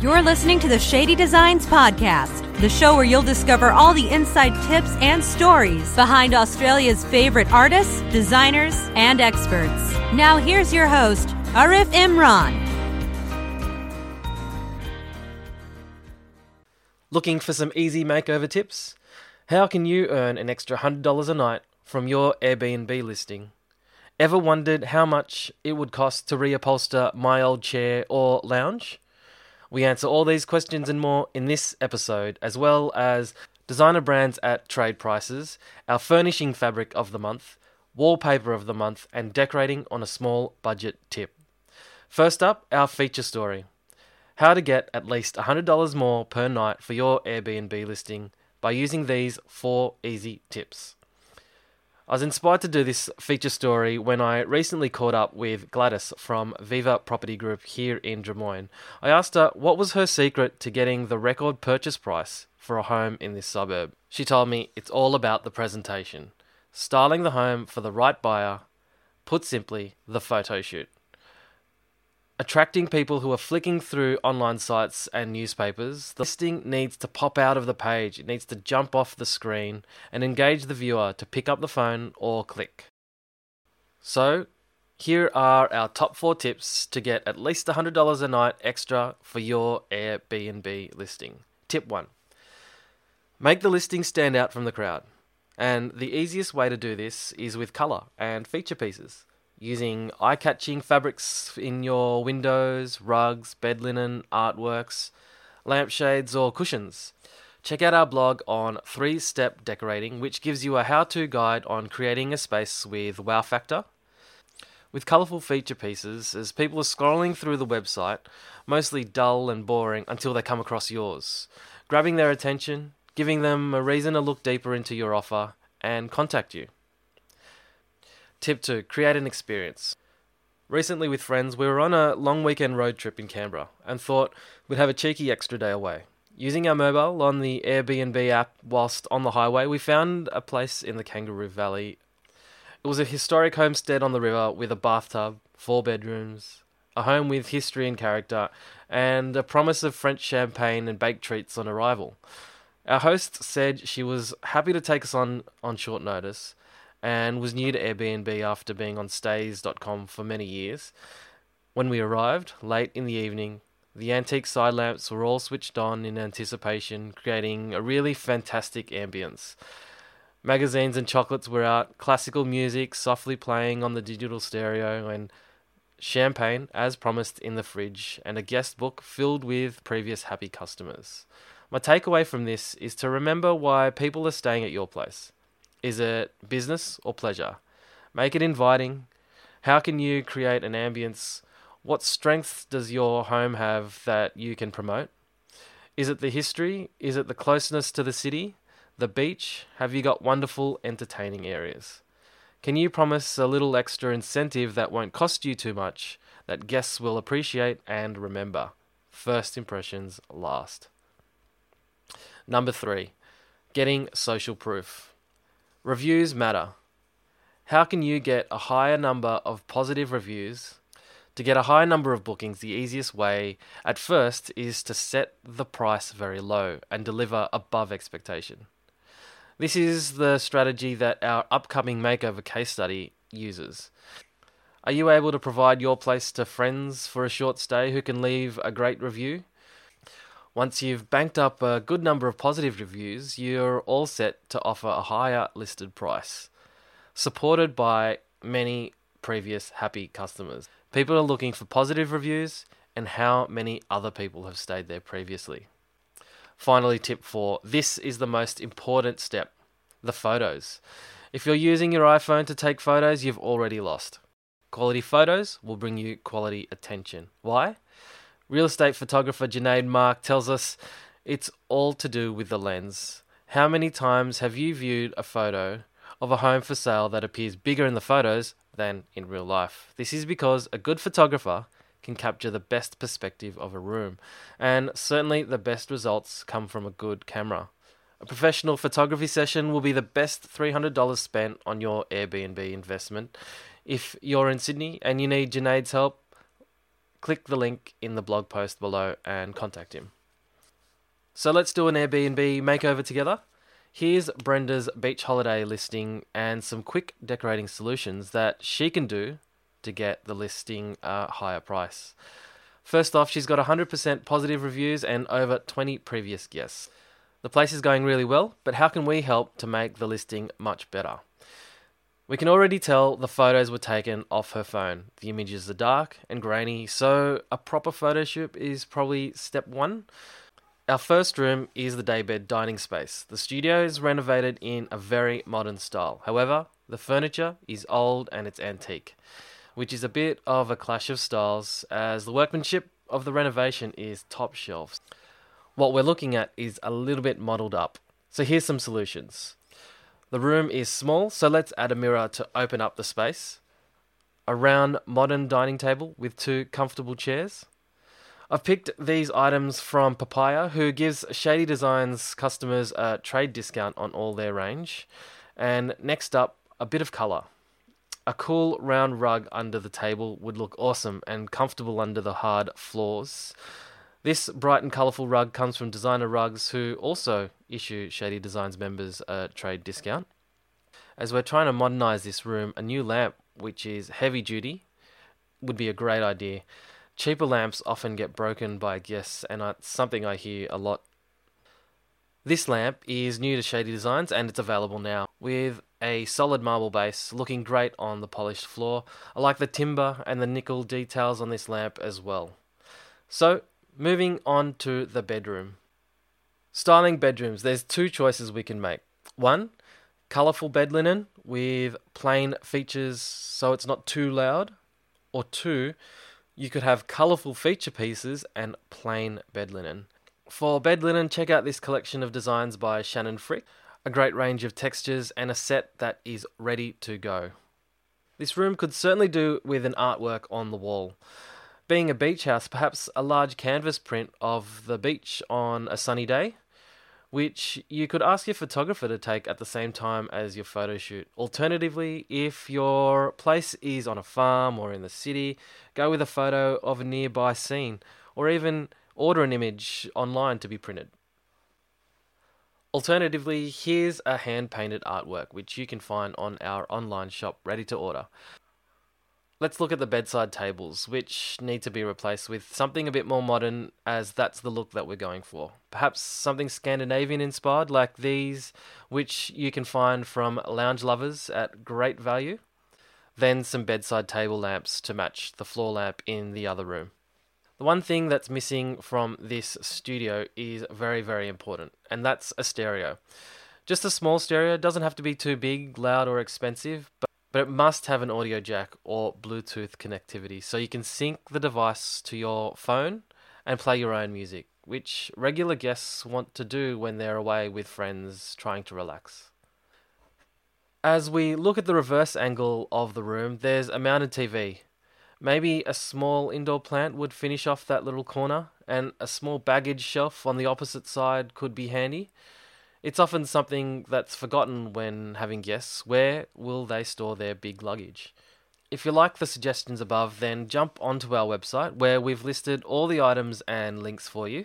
You're listening to the Shady Designs Podcast, the show where you'll discover all the inside tips and stories behind Australia's favorite artists, designers, and experts. Now, here's your host, Arif Imran. Looking for some easy makeover tips? How can you earn an extra $100 a night from your Airbnb listing? Ever wondered how much it would cost to reupholster my old chair or lounge? We answer all these questions and more in this episode, as well as designer brands at trade prices, our furnishing fabric of the month, wallpaper of the month, and decorating on a small budget tip. First up, our feature story how to get at least $100 more per night for your Airbnb listing by using these four easy tips. I was inspired to do this feature story when I recently caught up with Gladys from Viva Property Group here in Des Moines. I asked her what was her secret to getting the record purchase price for a home in this suburb. She told me it's all about the presentation, styling the home for the right buyer, put simply, the photo shoot attracting people who are flicking through online sites and newspapers. The listing needs to pop out of the page, it needs to jump off the screen and engage the viewer to pick up the phone or click. So, here are our top four tips to get at least $100 a night extra for your Airbnb listing. Tip 1 Make the listing stand out from the crowd. And the easiest way to do this is with colour and feature pieces using eye catching fabrics in your windows, rugs, bed linen, artworks, lampshades, or cushions. Check out our blog on three step decorating, which gives you a how to guide on creating a space with wow factor. With colourful feature pieces, as people are scrolling through the website, mostly dull and boring until they come across yours, grabbing their attention, giving them a reason to look deeper into your offer, and contact you. Tip 2 Create an experience. Recently, with friends, we were on a long weekend road trip in Canberra and thought we'd have a cheeky extra day away. Using our mobile on the Airbnb app whilst on the highway, we found a place in the Kangaroo Valley. It was a historic homestead on the river with a bathtub, four bedrooms, a home with history and character, and a promise of French champagne and baked treats on arrival. Our host said she was happy to take us on on short notice, and was new to Airbnb after being on Stayz.com for many years. When we arrived, late in the evening, the antique side lamps were all switched on in anticipation, creating a really fantastic ambience. Magazines and chocolates were out, classical music softly playing on the digital stereo, and champagne, as promised, in the fridge, and a guest book filled with previous happy customers. My takeaway from this is to remember why people are staying at your place. Is it business or pleasure? Make it inviting. How can you create an ambience? What strengths does your home have that you can promote? Is it the history? Is it the closeness to the city? The beach? Have you got wonderful entertaining areas? Can you promise a little extra incentive that won't cost you too much, that guests will appreciate and remember? First impressions last. Number three, getting social proof. Reviews matter. How can you get a higher number of positive reviews? To get a higher number of bookings, the easiest way at first is to set the price very low and deliver above expectation. This is the strategy that our upcoming makeover case study uses. Are you able to provide your place to friends for a short stay who can leave a great review? Once you've banked up a good number of positive reviews, you're all set to offer a higher listed price, supported by many previous happy customers. People are looking for positive reviews and how many other people have stayed there previously. Finally, tip four this is the most important step the photos. If you're using your iPhone to take photos, you've already lost. Quality photos will bring you quality attention. Why? Real estate photographer Junaid Mark tells us it's all to do with the lens. How many times have you viewed a photo of a home for sale that appears bigger in the photos than in real life? This is because a good photographer can capture the best perspective of a room, and certainly the best results come from a good camera. A professional photography session will be the best $300 spent on your Airbnb investment. If you're in Sydney and you need Junaid's help, click the link in the blog post below and contact him. So let's do an Airbnb makeover together. Here's Brenda's beach holiday listing and some quick decorating solutions that she can do to get the listing a higher price. First off, she's got 100% positive reviews and over 20 previous guests. The place is going really well, but how can we help to make the listing much better? We can already tell the photos were taken off her phone. The images are dark and grainy, so a proper photo shoot is probably step one. Our first room is the daybed dining space. The studio is renovated in a very modern style. However, the furniture is old and it's antique, which is a bit of a clash of styles as the workmanship of the renovation is top shelves. What we're looking at is a little bit modelled up. So here's some solutions. The room is small, so let's add a mirror to open up the space. A round modern dining table with two comfortable chairs. I've picked these items from Papaya, who gives Shady Designs customers a trade discount on all their range. And next up, a bit of colour. A cool round rug under the table would look awesome and comfortable under the hard floors. This bright and colourful rug comes from Designer Rugs, who also issue Shady Designs members a trade discount. As we're trying to modernise this room, a new lamp, which is heavy duty, would be a great idea. Cheaper lamps often get broken by guests, and it's something I hear a lot. This lamp is new to Shady Designs and it's available now with a solid marble base looking great on the polished floor. I like the timber and the nickel details on this lamp as well. So, Moving on to the bedroom. Styling bedrooms, there's two choices we can make. One, colourful bed linen with plain features so it's not too loud. Or two, you could have colourful feature pieces and plain bed linen. For bed linen, check out this collection of designs by Shannon Frick. A great range of textures and a set that is ready to go. This room could certainly do with an artwork on the wall. Being a beach house, perhaps a large canvas print of the beach on a sunny day, which you could ask your photographer to take at the same time as your photo shoot. Alternatively, if your place is on a farm or in the city, go with a photo of a nearby scene, or even order an image online to be printed. Alternatively, here's a hand painted artwork which you can find on our online shop ready to order. Let's look at the bedside tables, which need to be replaced with something a bit more modern, as that's the look that we're going for. Perhaps something Scandinavian inspired, like these, which you can find from Lounge Lovers at great value. Then some bedside table lamps to match the floor lamp in the other room. The one thing that's missing from this studio is very, very important, and that's a stereo. Just a small stereo doesn't have to be too big, loud, or expensive, but but it must have an audio jack or Bluetooth connectivity so you can sync the device to your phone and play your own music, which regular guests want to do when they're away with friends trying to relax. As we look at the reverse angle of the room, there's a mounted TV. Maybe a small indoor plant would finish off that little corner, and a small baggage shelf on the opposite side could be handy. It's often something that's forgotten when having guests. Where will they store their big luggage? If you like the suggestions above, then jump onto our website where we've listed all the items and links for you.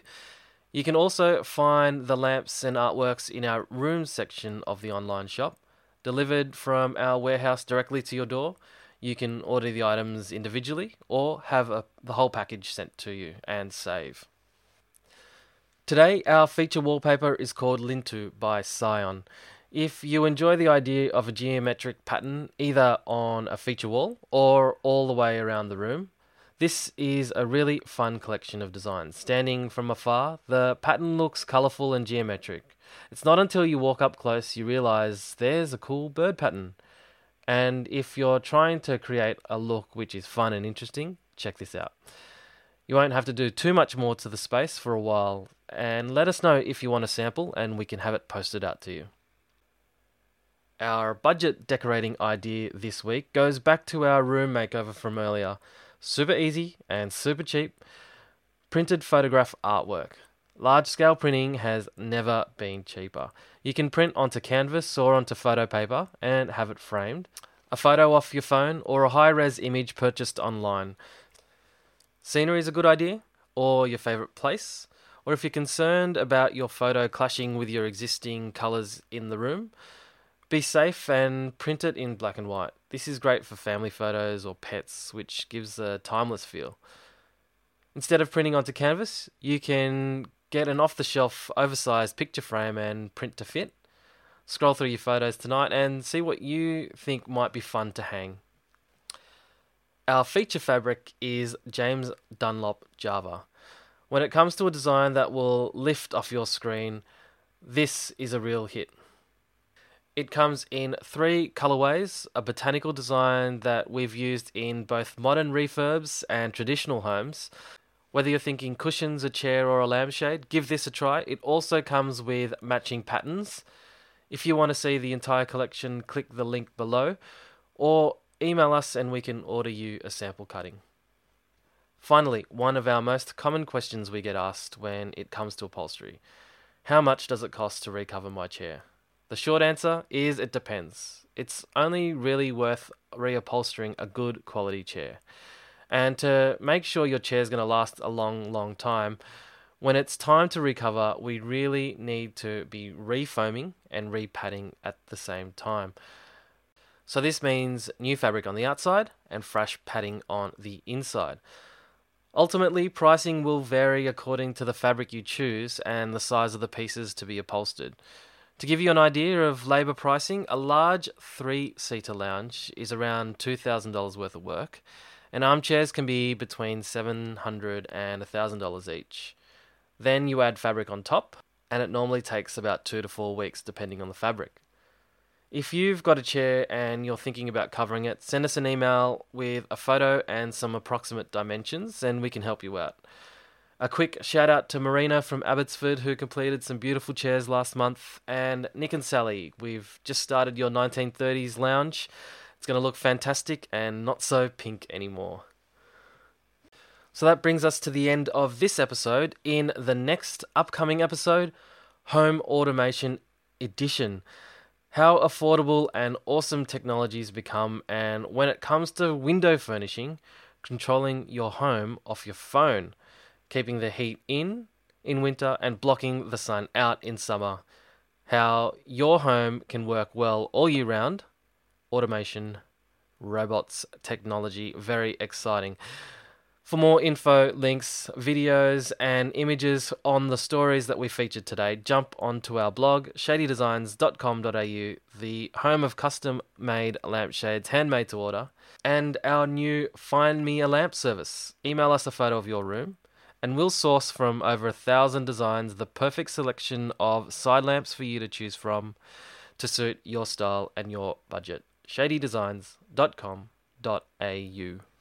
You can also find the lamps and artworks in our rooms section of the online shop, delivered from our warehouse directly to your door. You can order the items individually or have a, the whole package sent to you and save. Today, our feature wallpaper is called Lintu by Scion. If you enjoy the idea of a geometric pattern either on a feature wall or all the way around the room, this is a really fun collection of designs. Standing from afar, the pattern looks colourful and geometric. It's not until you walk up close you realise there's a cool bird pattern. And if you're trying to create a look which is fun and interesting, check this out. You won't have to do too much more to the space for a while, and let us know if you want a sample and we can have it posted out to you. Our budget decorating idea this week goes back to our room makeover from earlier. Super easy and super cheap. Printed photograph artwork. Large scale printing has never been cheaper. You can print onto canvas or onto photo paper and have it framed. A photo off your phone or a high res image purchased online. Scenery is a good idea, or your favourite place, or if you're concerned about your photo clashing with your existing colours in the room, be safe and print it in black and white. This is great for family photos or pets, which gives a timeless feel. Instead of printing onto canvas, you can get an off the shelf, oversized picture frame and print to fit. Scroll through your photos tonight and see what you think might be fun to hang. Our feature fabric is James Dunlop Java. When it comes to a design that will lift off your screen, this is a real hit. It comes in three colorways a botanical design that we've used in both modern refurbs and traditional homes. Whether you're thinking cushions, a chair, or a lampshade, give this a try. It also comes with matching patterns. If you want to see the entire collection, click the link below or email us and we can order you a sample cutting. Finally, one of our most common questions we get asked when it comes to upholstery How much does it cost to recover my chair? The short answer is it depends. It's only really worth reupholstering a good quality chair. And to make sure your chair is going to last a long, long time, when it's time to recover, we really need to be refoaming and repadding at the same time. So this means new fabric on the outside and fresh padding on the inside. Ultimately, pricing will vary according to the fabric you choose and the size of the pieces to be upholstered. To give you an idea of labour pricing, a large three seater lounge is around $2,000 worth of work, and armchairs can be between 700 and $1,000 each. Then you add fabric on top, and it normally takes about two to four weeks depending on the fabric. If you've got a chair and you're thinking about covering it, send us an email with a photo and some approximate dimensions, and we can help you out. A quick shout out to Marina from Abbotsford, who completed some beautiful chairs last month, and Nick and Sally. We've just started your 1930s lounge. It's going to look fantastic and not so pink anymore. So that brings us to the end of this episode. In the next upcoming episode, Home Automation Edition how affordable and awesome technologies become, and when it comes to window furnishing, controlling your home off your phone, keeping the heat in in winter and blocking the sun out in summer. How your home can work well all year round. Automation, robots, technology, very exciting. For more info, links, videos, and images on the stories that we featured today, jump onto our blog, shadydesigns.com.au, the home of custom made lampshades, handmade to order, and our new Find Me a Lamp service. Email us a photo of your room, and we'll source from over a thousand designs the perfect selection of side lamps for you to choose from to suit your style and your budget. shadydesigns.com.au